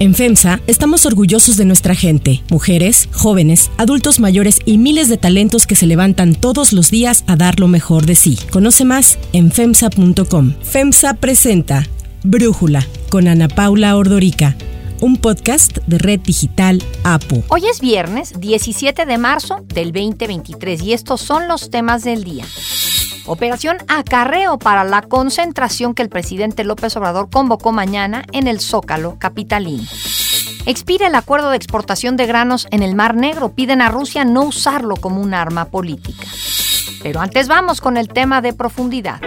En FEMSA estamos orgullosos de nuestra gente, mujeres, jóvenes, adultos mayores y miles de talentos que se levantan todos los días a dar lo mejor de sí. Conoce más en FEMSA.com. FEMSA presenta Brújula con Ana Paula Ordorica un podcast de Red Digital APO. Hoy es viernes 17 de marzo del 2023 y estos son los temas del día. Operación Acarreo para la concentración que el presidente López Obrador convocó mañana en el Zócalo capitalín. Expira el acuerdo de exportación de granos en el Mar Negro. Piden a Rusia no usarlo como un arma política. Pero antes vamos con el tema de profundidad.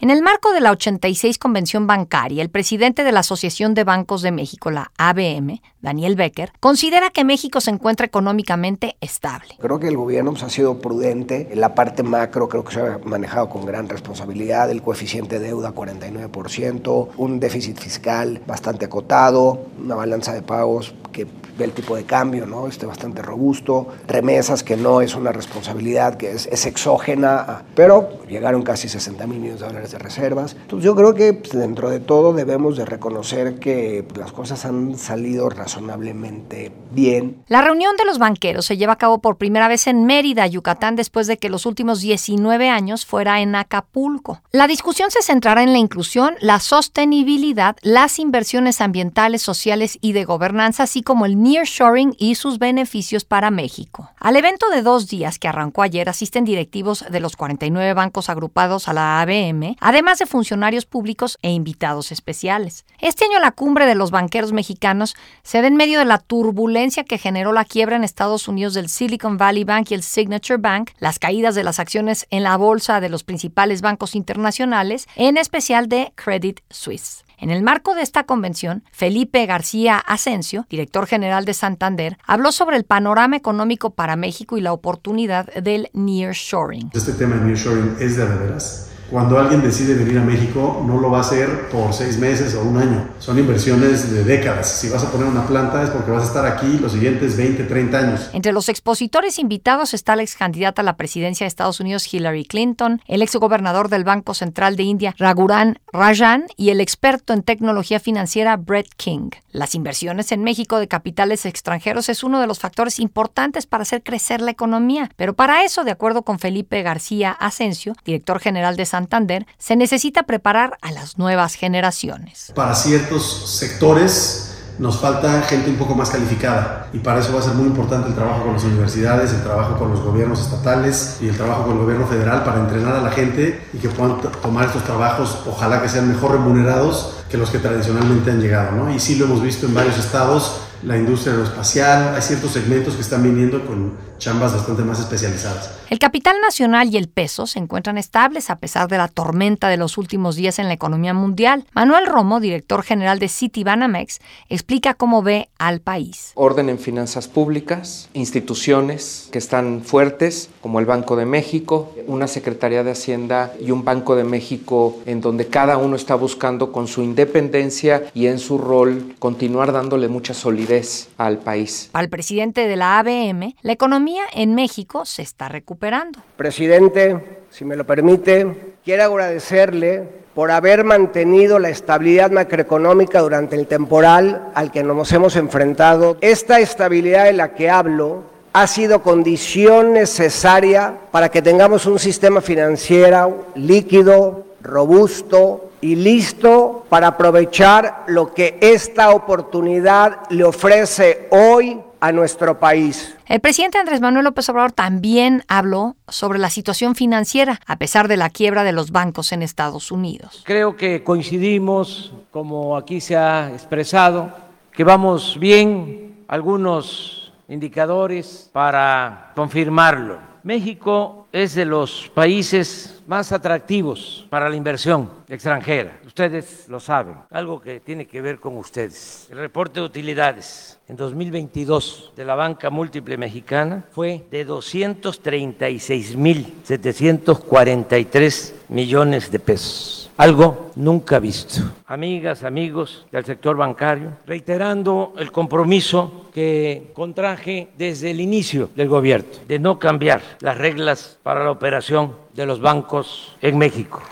En el marco de la 86 Convención Bancaria, el presidente de la Asociación de Bancos de México, la ABM, Daniel Becker, considera que México se encuentra económicamente estable. Creo que el gobierno pues, ha sido prudente. En la parte macro creo que se ha manejado con gran responsabilidad. El coeficiente de deuda 49%, un déficit fiscal bastante acotado, una balanza de pagos que el tipo de cambio, ¿no? Este bastante robusto, remesas que no es una responsabilidad, que es, exógena, pero llegaron casi 60 mil millones de dólares de reservas. Entonces yo creo que pues, dentro de todo debemos de reconocer que las cosas han salido razonablemente bien. La reunión de los banqueros se lleva a cabo por primera vez en Mérida, Yucatán, después de que los últimos 19 años fuera en Acapulco. La discusión se centrará en la inclusión, la sostenibilidad, las inversiones ambientales, sociales y de gobernanza, así como el nearshoring y sus beneficios para México. Al evento de dos días que arrancó ayer asisten directivos de los 49 bancos agrupados a la ABM, además de funcionarios públicos e invitados especiales. Este año la cumbre de los banqueros mexicanos se da en medio de la turbulencia que generó la quiebra en Estados Unidos del Silicon Valley Bank y el Signature Bank, las caídas de las acciones en la bolsa de los principales bancos internacionales, en especial de Credit Suisse. En el marco de esta convención, Felipe García Asensio, director general de Santander, habló sobre el panorama económico para México y la oportunidad del nearshoring. Este tema de nearshoring es de veras cuando alguien decide venir a México, no lo va a hacer por seis meses o un año. Son inversiones de décadas. Si vas a poner una planta es porque vas a estar aquí los siguientes 20, 30 años. Entre los expositores invitados está la ex candidata a la presidencia de Estados Unidos, Hillary Clinton, el ex gobernador del Banco Central de India, Raghuram Rajan, y el experto en tecnología financiera, Brett King. Las inversiones en México de capitales extranjeros es uno de los factores importantes para hacer crecer la economía. Pero para eso, de acuerdo con Felipe García Asensio, director general de Santander, se necesita preparar a las nuevas generaciones. Para ciertos sectores nos falta gente un poco más calificada y para eso va a ser muy importante el trabajo con las universidades, el trabajo con los gobiernos estatales y el trabajo con el gobierno federal para entrenar a la gente y que puedan tomar estos trabajos, ojalá que sean mejor remunerados que los que tradicionalmente han llegado. ¿no? Y sí lo hemos visto en varios estados, la industria aeroespacial, hay ciertos segmentos que están viniendo con chambas bastante más especializadas. El capital nacional y el peso se encuentran estables a pesar de la tormenta de los últimos días en la economía mundial. Manuel Romo, director general de Citibanamex, explica cómo ve al país. Orden en finanzas públicas, instituciones que están fuertes, como el Banco de México, una Secretaría de Hacienda y un Banco de México en donde cada uno está buscando con su independencia y en su rol continuar dándole mucha solidez al país. Para el presidente de la ABM, la economía en México se está recuperando. Presidente, si me lo permite, quiero agradecerle por haber mantenido la estabilidad macroeconómica durante el temporal al que nos hemos enfrentado. Esta estabilidad de la que hablo ha sido condición necesaria para que tengamos un sistema financiero líquido, robusto y listo para aprovechar lo que esta oportunidad le ofrece hoy a nuestro país. El presidente Andrés Manuel López Obrador también habló sobre la situación financiera a pesar de la quiebra de los bancos en Estados Unidos. Creo que coincidimos, como aquí se ha expresado, que vamos bien, algunos indicadores para confirmarlo. México es de los países más atractivos para la inversión extranjera. Ustedes lo saben, algo que tiene que ver con ustedes. El reporte de utilidades en 2022 de la banca múltiple mexicana fue de 236.743 millones de pesos algo nunca visto. Amigas, amigos del sector bancario, reiterando el compromiso que contraje desde el inicio del gobierno de no cambiar las reglas para la operación de los bancos en México.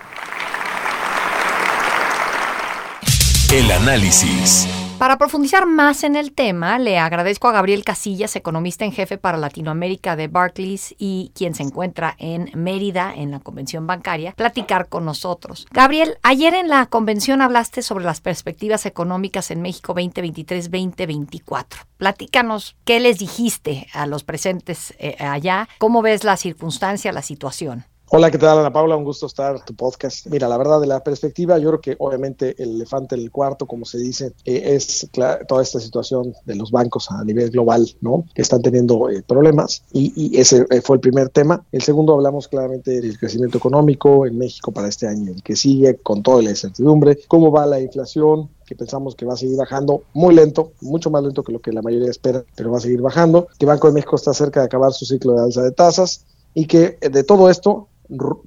El análisis. Para profundizar más en el tema, le agradezco a Gabriel Casillas, economista en jefe para Latinoamérica de Barclays y quien se encuentra en Mérida en la convención bancaria, platicar con nosotros. Gabriel, ayer en la convención hablaste sobre las perspectivas económicas en México 2023-2024. Platícanos qué les dijiste a los presentes eh, allá, cómo ves la circunstancia, la situación. Hola, ¿qué tal Ana Paula? Un gusto estar en tu podcast. Mira, la verdad de la perspectiva, yo creo que obviamente el elefante en el cuarto, como se dice, eh, es toda esta situación de los bancos a nivel global, ¿no? Que están teniendo eh, problemas y, ese eh, fue el primer tema. El segundo hablamos claramente del crecimiento económico en México para este año, el que sigue con toda la incertidumbre, cómo va la inflación, que pensamos que va a seguir bajando muy lento, mucho más lento que lo que la mayoría espera, pero va a seguir bajando, que Banco de México está cerca de acabar su ciclo de alza de tasas y que de todo esto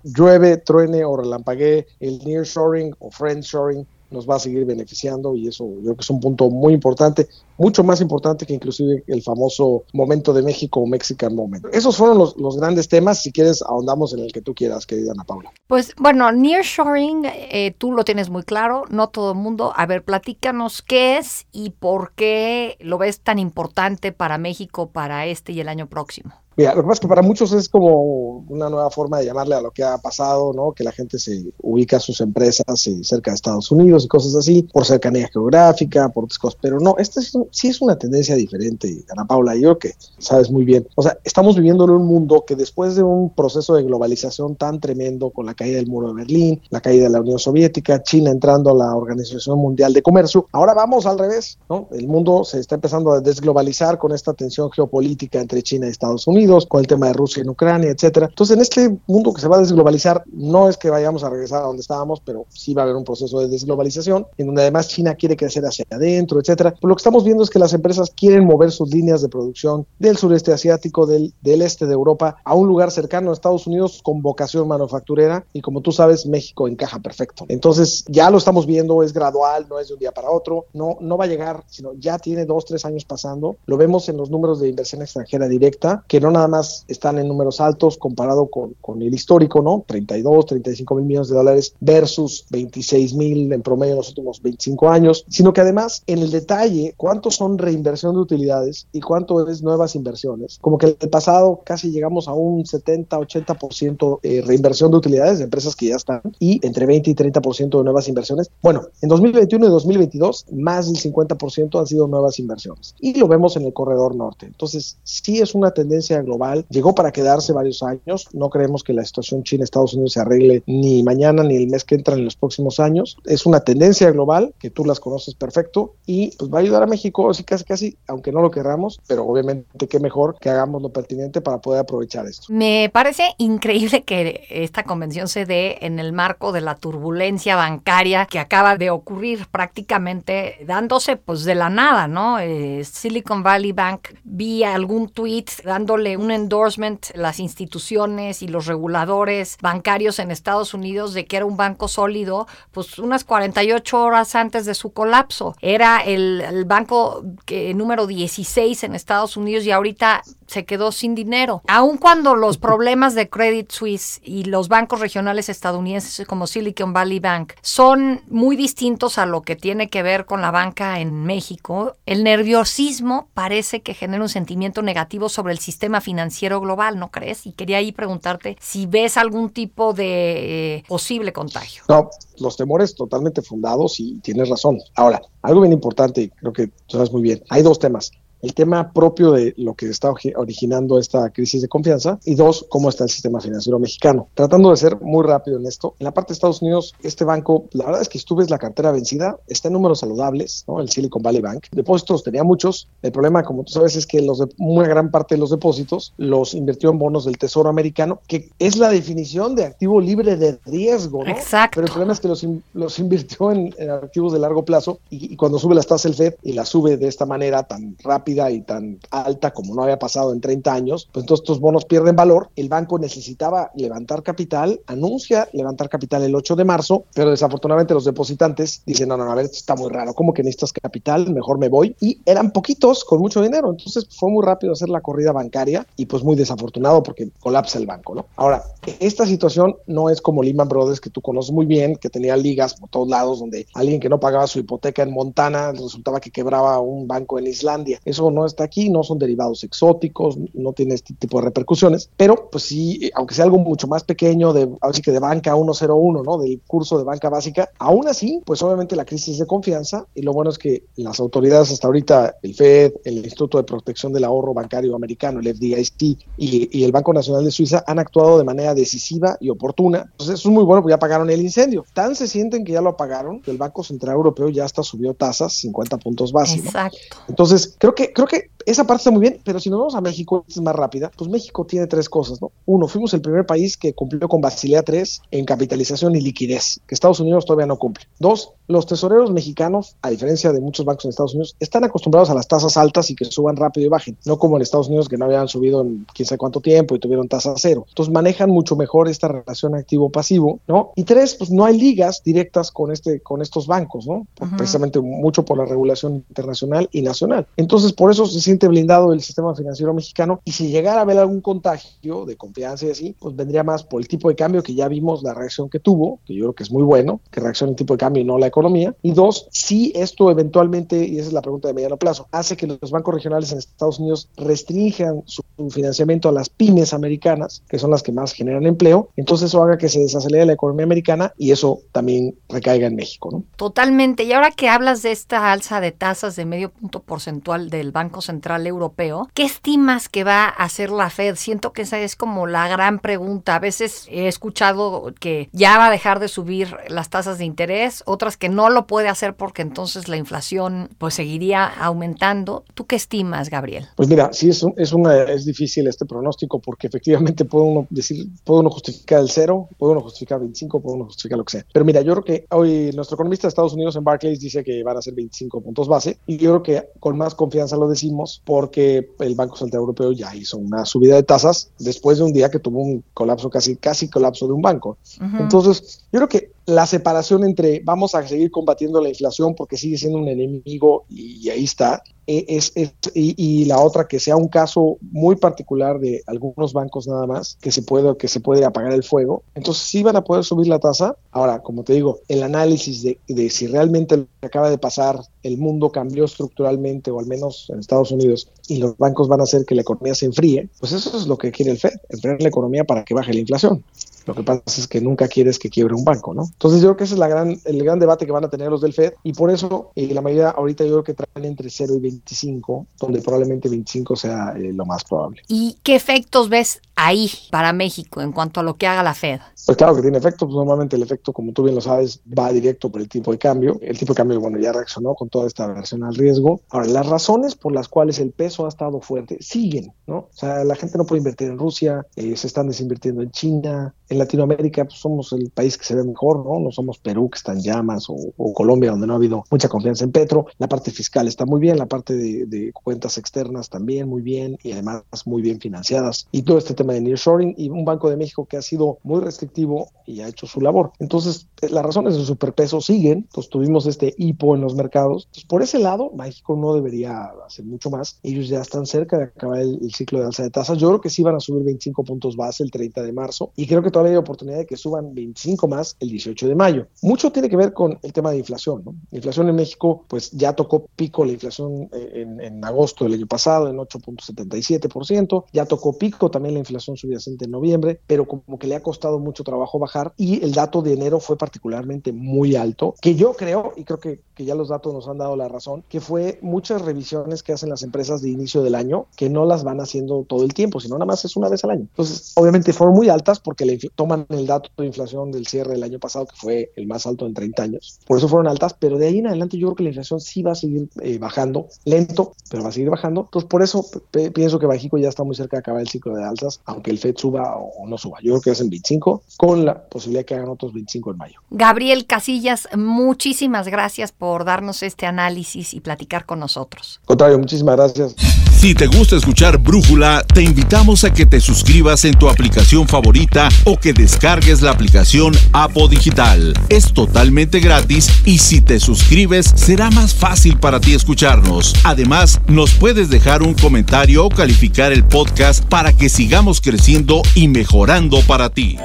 llueve, truene o relampaguee, el nearshoring o friendshoring nos va a seguir beneficiando y eso yo creo que es un punto muy importante, mucho más importante que inclusive el famoso momento de México o Mexican Moment. Esos fueron los, los grandes temas, si quieres ahondamos en el que tú quieras, querida Ana Paula. Pues bueno, nearshoring, eh, tú lo tienes muy claro, no todo el mundo. A ver, platícanos qué es y por qué lo ves tan importante para México para este y el año próximo. Mira, lo que pasa es que para muchos es como una nueva forma de llamarle a lo que ha pasado, ¿no? Que la gente se ubica sus empresas eh, cerca de Estados Unidos y cosas así, por cercanía geográfica, por otras cosas. Pero no, esta sí es una tendencia diferente, Ana Paula, yo que sabes muy bien. O sea, estamos viviendo en un mundo que después de un proceso de globalización tan tremendo con la caída del muro de Berlín, la caída de la Unión Soviética, China entrando a la Organización Mundial de Comercio, ahora vamos al revés, ¿no? El mundo se está empezando a desglobalizar con esta tensión geopolítica entre China y Estados Unidos con el tema de Rusia en Ucrania, etcétera. Entonces, en este mundo que se va a desglobalizar, no es que vayamos a regresar a donde estábamos, pero sí va a haber un proceso de desglobalización, en donde además China quiere crecer hacia adentro, etcétera. Pero lo que estamos viendo es que las empresas quieren mover sus líneas de producción del sureste asiático, del, del este de Europa, a un lugar cercano a Estados Unidos con vocación manufacturera, y como tú sabes, México encaja perfecto. Entonces, ya lo estamos viendo, es gradual, no es de un día para otro, no, no va a llegar, sino ya tiene dos, tres años pasando. Lo vemos en los números de inversión extranjera directa, que no nada más están en números altos comparado con, con el histórico, ¿no? 32, 35 mil millones de dólares versus 26 mil en promedio en los últimos 25 años, sino que además en el detalle, cuántos son reinversión de utilidades y cuánto es nuevas inversiones. Como que en el pasado casi llegamos a un 70, 80% eh, reinversión de utilidades de empresas que ya están y entre 20 y 30% de nuevas inversiones. Bueno, en 2021 y 2022 más del 50% han sido nuevas inversiones y lo vemos en el corredor norte. Entonces, sí es una tendencia global, llegó para quedarse varios años, no creemos que la situación China-Estados Unidos se arregle ni mañana ni el mes que entra en los próximos años, es una tendencia global que tú las conoces perfecto y pues va a ayudar a México así casi casi, aunque no lo querramos, pero obviamente qué mejor que hagamos lo pertinente para poder aprovechar esto. Me parece increíble que esta convención se dé en el marco de la turbulencia bancaria que acaba de ocurrir prácticamente dándose pues de la nada, ¿no? Eh, Silicon Valley Bank, vi algún tweet dándole un endorsement las instituciones y los reguladores bancarios en Estados Unidos de que era un banco sólido, pues unas 48 horas antes de su colapso. Era el, el banco que, número 16 en Estados Unidos y ahorita se quedó sin dinero. Aun cuando los problemas de Credit Suisse y los bancos regionales estadounidenses como Silicon Valley Bank son muy distintos a lo que tiene que ver con la banca en México, el nerviosismo parece que genera un sentimiento negativo sobre el sistema financiero global, ¿no crees? Y quería ahí preguntarte si ves algún tipo de eh, posible contagio. No, los temores totalmente fundados y tienes razón. Ahora, algo bien importante, creo que tú sabes muy bien, hay dos temas el tema propio de lo que está originando esta crisis de confianza y dos, cómo está el sistema financiero mexicano. Tratando de ser muy rápido en esto, en la parte de Estados Unidos, este banco, la verdad es que si tú ves la cartera vencida, está en números saludables, ¿no? El Silicon Valley Bank. Depósitos tenía muchos. El problema, como tú sabes, es que los de, una gran parte de los depósitos los invirtió en bonos del Tesoro americano, que es la definición de activo libre de riesgo, ¿no? Exacto. Pero el problema es que los, los invirtió en, activos de largo plazo y, y cuando sube las tasas el FED y la sube de esta manera tan rápida, y tan alta como no había pasado en 30 años, pues entonces estos bonos pierden valor. El banco necesitaba levantar capital, anuncia levantar capital el 8 de marzo, pero desafortunadamente los depositantes dicen, no, no, a ver, esto está muy raro, ¿cómo que necesitas capital? Mejor me voy. Y eran poquitos con mucho dinero, entonces fue muy rápido hacer la corrida bancaria y pues muy desafortunado porque colapsa el banco, ¿no? Ahora, esta situación no es como Lehman Brothers, que tú conoces muy bien, que tenía ligas por todos lados, donde alguien que no pagaba su hipoteca en Montana resultaba que quebraba un banco en Islandia. Eso no está aquí, no son derivados exóticos, no tiene este tipo de repercusiones, pero pues sí, aunque sea algo mucho más pequeño, de, así que de banca 101, ¿no? Del curso de banca básica, aún así, pues obviamente la crisis de confianza y lo bueno es que las autoridades hasta ahorita, el FED, el Instituto de Protección del Ahorro Bancario Americano, el FDIC y, y el Banco Nacional de Suiza han actuado de manera decisiva y oportuna. Entonces eso es muy bueno porque ya pagaron el incendio. Tan se sienten que ya lo apagaron que el Banco Central Europeo ya hasta subió tasas 50 puntos básicos. Exacto. Entonces, creo que, creo que esa parte está muy bien, pero si nos vamos a México, es más rápida, pues México tiene tres cosas, ¿no? Uno, fuimos el primer país que cumplió con Basilea 3 en capitalización y liquidez, que Estados Unidos todavía no cumple. Dos, los tesoreros mexicanos, a diferencia de muchos bancos en Estados Unidos, están acostumbrados a las tasas altas y que suban rápido y bajen, no como en Estados Unidos que no habían subido en quién sabe cuánto tiempo y tuvieron tasa cero. Entonces manejan mucho mejor esta relación activo-pasivo, ¿no? Y tres, pues no hay ligas directas con, este, con estos bancos, ¿no? Por, Precisamente mucho por la regulación internacional y nacional. Entonces, por eso se siente blindado el sistema financiero mexicano y si llegara a haber algún contagio de confianza y así, pues vendría más por el tipo de cambio que ya vimos la reacción que tuvo, que yo creo que es muy bueno, que reaccione el tipo de cambio y no la economía. Y dos, si esto eventualmente, y esa es la pregunta de mediano plazo, hace que los bancos regionales en Estados Unidos restrinjan su financiamiento a las pymes americanas, que son las que más generan empleo, entonces eso haga que se desacelere la economía americana y eso también recaiga en México, ¿no? Totalmente. Y ahora que hablas de esta alza de tasas de medio punto porcentual del Banco Central Europeo, ¿qué estimas que va a hacer la Fed? Siento que esa es como la gran pregunta. A veces he escuchado que ya va a dejar de subir las tasas de interés, otras que no lo puede hacer porque entonces la inflación pues seguiría aumentando. ¿Tú qué estimas, Gabriel? Pues mira, sí es, es, una, es difícil este pronóstico porque efectivamente puede uno decir, puede uno justificar el cero, puede uno justificar 25, puede uno justificar lo que sea. Pero mira, yo creo que hoy nuestro economista de Estados Unidos en Barclays dice que van a ser 25 puntos base y yo creo que con más confianza lo decimos porque el Banco Central Europeo ya hizo una subida de tasas después de un día que tuvo un colapso casi casi colapso de un banco. Uh -huh. Entonces, yo creo que la separación entre vamos a seguir combatiendo la inflación porque sigue siendo un enemigo y, ahí está, es, es, y, y, la otra que sea un caso muy particular de algunos bancos nada más que se puede que se puede apagar el fuego entonces sí van a poder subir la tasa. Ahora como te digo el análisis de, de si realmente lo que acaba de pasar el mundo cambió estructuralmente o al menos en Estados Unidos y los bancos van a hacer que la economía se enfríe pues eso es lo que quiere el Fed enfriar la economía para que baje la inflación lo que pasa es que nunca quieres que quiebre un banco, ¿no? Entonces yo creo que ese es la gran, el gran debate que van a tener los del FED y por eso eh, la mayoría ahorita yo creo que traen entre 0 y 25, donde probablemente 25 sea eh, lo más probable. ¿Y qué efectos ves ahí para México en cuanto a lo que haga la Fed? Pues claro que tiene efecto, pues normalmente el efecto, como tú bien lo sabes, va directo por el tipo de cambio. El tipo de cambio, bueno, ya reaccionó con toda esta versión al riesgo. Ahora, las razones por las cuales el peso ha estado fuerte siguen, ¿no? O sea, la gente no puede invertir en Rusia, eh, se están desinvirtiendo en China, en Latinoamérica pues, somos el país que se ve mejor, ¿no? No somos Perú, que está en llamas, o, Colombia, donde no ha habido mucha confianza en Petro. La parte fiscal está muy bien, la parte de, cuentas externas también muy bien, y además muy bien financiadas. Y todo este tema de nearshoring y un Banco de México que ha sido muy restrictivo y ha hecho su labor. Entonces, las razones de superpeso siguen, pues tuvimos este hipo en los mercados. Entonces, por ese lado, México no debería hacer mucho más. Ellos ya están cerca de acabar el, el ciclo de alza de tasas. Yo creo que sí van a subir 25 puntos base el 30 de marzo, y creo que todavía hay oportunidad de que suban 25 más el 18 de mayo. Mucho tiene que ver con el tema de inflación. ¿no? La inflación en México, pues ya tocó pico la inflación en, en agosto del año pasado en 8.77%, ya tocó pico también la inflación subyacente en noviembre, pero como que le ha costado mucho trabajo bajar y el dato de enero fue particularmente muy alto, que yo creo, y creo que, que ya los datos nos han dado la razón, que fue muchas revisiones que hacen las empresas de inicio del año, que no las van haciendo todo el tiempo, sino nada más es una vez al año. Entonces, obviamente fueron muy altas porque le toman el dato de inflación del cierre del año pasado que fue el más alto en 30 años. Por eso fueron altas, pero de ahí en adelante yo creo que la inflación sí va a seguir eh, bajando, lento, pero va a seguir bajando. Entonces, por eso pienso que México ya está muy cerca de acabar el ciclo de alzas, aunque el FED suba o, no suba. Yo creo que es en 25, con la posibilidad que hagan otros 25 en mayo. Gabriel Casillas, muchísimas gracias por darnos este análisis y platicar con nosotros. Contrario, muchísimas gracias. Si te gusta escuchar Brújula, te invitamos a que te suscribas en tu aplicación favorita o que descargues la aplicación Apo Digital. Es totalmente gratis y si te suscribes será más fácil para ti escucharnos. Además, nos puedes dejar un comentario o calificar el podcast para que sigamos creciendo y mejorando para ti.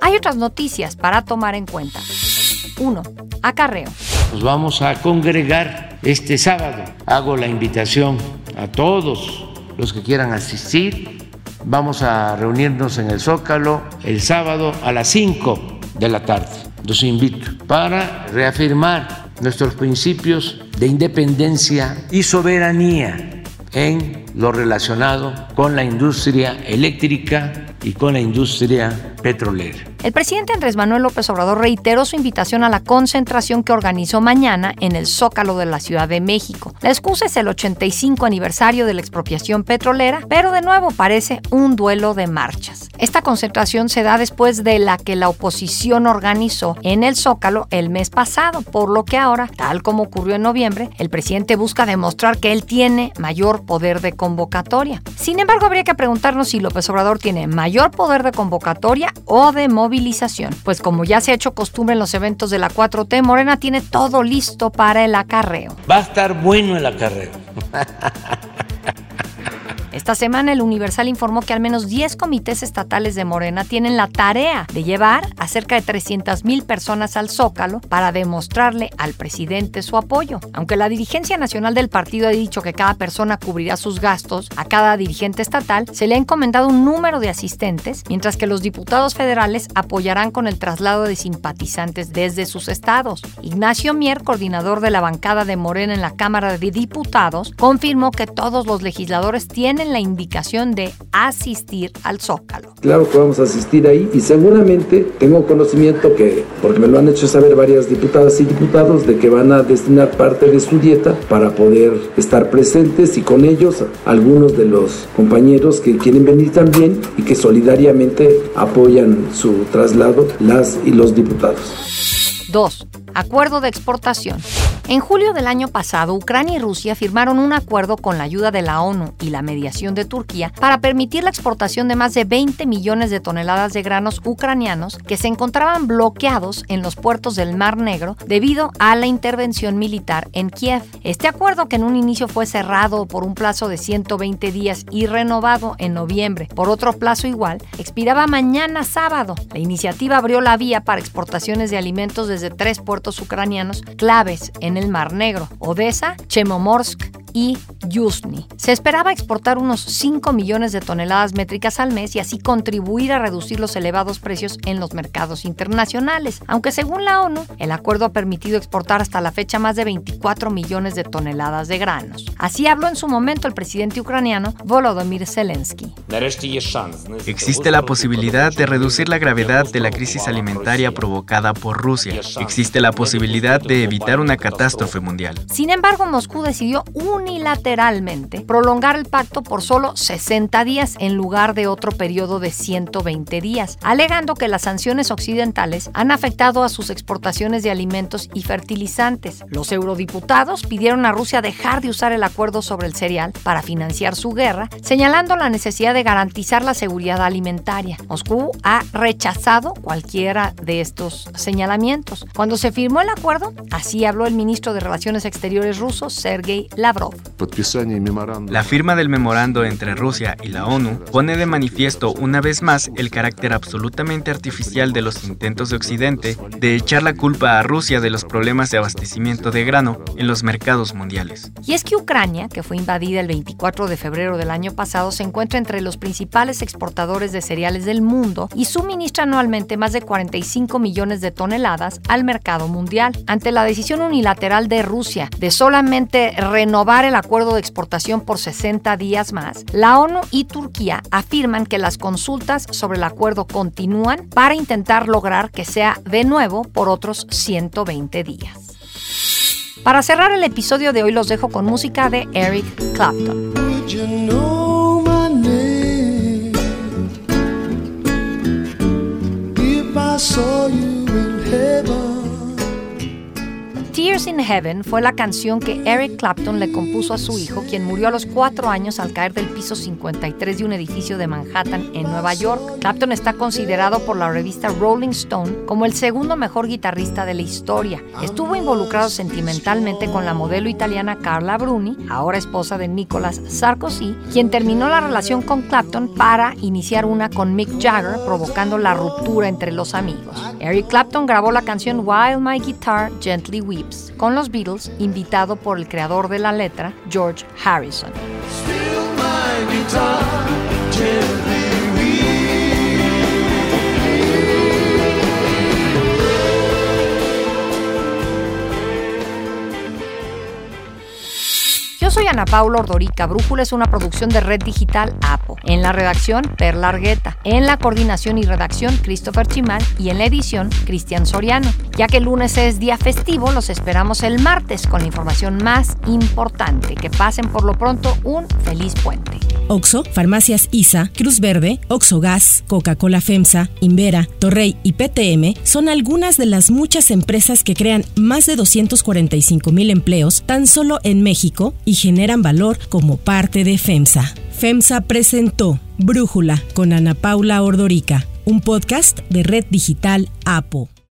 Hay otras noticias para tomar en cuenta. 1. Acarreo. Nos vamos a congregar este sábado. Hago la invitación a todos los que quieran asistir. Vamos a reunirnos en el Zócalo el sábado a las 5 de la tarde. Los invito para reafirmar nuestros principios de independencia y soberanía en lo relacionado con la industria eléctrica y con la industria petrolera. El presidente Andrés Manuel López Obrador reiteró su invitación a la concentración que organizó mañana en el Zócalo de la Ciudad de México. La excusa es el 85 aniversario de la expropiación petrolera, pero de nuevo parece un duelo de marchas. Esta concentración se da después de la que la oposición organizó en el Zócalo el mes pasado, por lo que ahora, tal como ocurrió en noviembre, el presidente busca demostrar que él tiene mayor poder de convocatoria. Sin embargo, habría que preguntarnos si López Obrador tiene mayor poder de convocatoria o de movilización. Pues como ya se ha hecho costumbre en los eventos de la 4T, Morena tiene todo listo para el acarreo. Va a estar bueno el acarreo. Esta semana el Universal informó que al menos 10 comités estatales de Morena tienen la tarea de llevar a cerca de 300 mil personas al Zócalo para demostrarle al presidente su apoyo. Aunque la dirigencia nacional del partido ha dicho que cada persona cubrirá sus gastos a cada dirigente estatal, se le ha encomendado un número de asistentes, mientras que los diputados federales apoyarán con el traslado de simpatizantes desde sus estados. Ignacio Mier, coordinador de la bancada de Morena en la Cámara de Diputados, confirmó que todos los legisladores tienen la indicación de asistir al Zócalo. Claro que vamos a asistir ahí y seguramente tengo conocimiento que, porque me lo han hecho saber varias diputadas y diputados, de que van a destinar parte de su dieta para poder estar presentes y con ellos algunos de los compañeros que quieren venir también y que solidariamente apoyan su traslado, las y los diputados. 2. Acuerdo de exportación. En julio del año pasado, Ucrania y Rusia firmaron un acuerdo con la ayuda de la ONU y la mediación de Turquía para permitir la exportación de más de 20 millones de toneladas de granos ucranianos que se encontraban bloqueados en los puertos del Mar Negro debido a la intervención militar en Kiev. Este acuerdo, que en un inicio fue cerrado por un plazo de 120 días y renovado en noviembre por otro plazo igual, expiraba mañana sábado. La iniciativa abrió la vía para exportaciones de alimentos desde tres puertos ucranianos claves en el Mar Negro, Odessa, Chemomorsk y Yuzhny. Se esperaba exportar unos 5 millones de toneladas métricas al mes y así contribuir a reducir los elevados precios en los mercados internacionales, aunque según la ONU, el acuerdo ha permitido exportar hasta la fecha más de 24 millones de toneladas de granos. Así habló en su momento el presidente ucraniano Volodymyr Zelensky. Existe la posibilidad de reducir la gravedad de la crisis alimentaria provocada por Rusia. Existe la posibilidad de evitar una catástrofe mundial. Sin embargo, Moscú decidió unilateralmente prolongar el pacto por solo 60 días en lugar de otro periodo de 120 días, alegando que las sanciones occidentales han afectado a sus exportaciones de alimentos y fertilizantes. Los eurodiputados pidieron a Rusia dejar de usar el acuerdo sobre el cereal para financiar su guerra, señalando la necesidad de garantizar la seguridad alimentaria. Moscú ha rechazado cualquiera de estos señalamientos. Cuando se firmó el acuerdo, así habló el ministro de Relaciones Exteriores ruso, Sergei Lavrov. La firma del memorando entre Rusia y la ONU pone de manifiesto una vez más el carácter absolutamente artificial de los intentos de Occidente de echar la culpa a Rusia de los problemas de abastecimiento de grano en los mercados mundiales. Y es que Ucrania, que fue invadida el 24 de febrero del año pasado, se encuentra entre los principales exportadores de cereales del mundo y suministra anualmente más de 45 millones de toneladas al mercado mundial. Ante la decisión unilateral de Rusia de solamente renovar el acuerdo de exportación por 60 días más, la ONU y Turquía afirman que las consultas sobre el acuerdo continúan para intentar lograr que sea de nuevo por otros 120 días. Para cerrar el episodio de hoy los dejo con música de Eric Clapton. Tears in Heaven fue la canción que Eric Clapton le compuso a su hijo, quien murió a los cuatro años al caer del piso 53 de un edificio de Manhattan en Nueva York. Clapton está considerado por la revista Rolling Stone como el segundo mejor guitarrista de la historia. Estuvo involucrado sentimentalmente con la modelo italiana Carla Bruni, ahora esposa de Nicolas Sarkozy, quien terminó la relación con Clapton para iniciar una con Mick Jagger, provocando la ruptura entre los amigos. Eric Clapton grabó la canción While My Guitar Gently Weeps con los Beatles, invitado por el creador de la letra, George Harrison. Soy Ana Paula Ordorica. Brújula es una producción de Red Digital APO. En la redacción, Perla Argueta. En la coordinación y redacción, Christopher Chimal. Y en la edición, Cristian Soriano. Ya que el lunes es día festivo, los esperamos el martes con la información más importante. Que pasen por lo pronto un feliz puente. Oxo, Farmacias ISA, Cruz Verde, Oxo Gas, Coca-Cola FEMSA, Invera, Torrey y PTM son algunas de las muchas empresas que crean más de 245 mil empleos tan solo en México y generan valor como parte de FEMSA. FEMSA presentó Brújula con Ana Paula Ordorica, un podcast de Red Digital APO.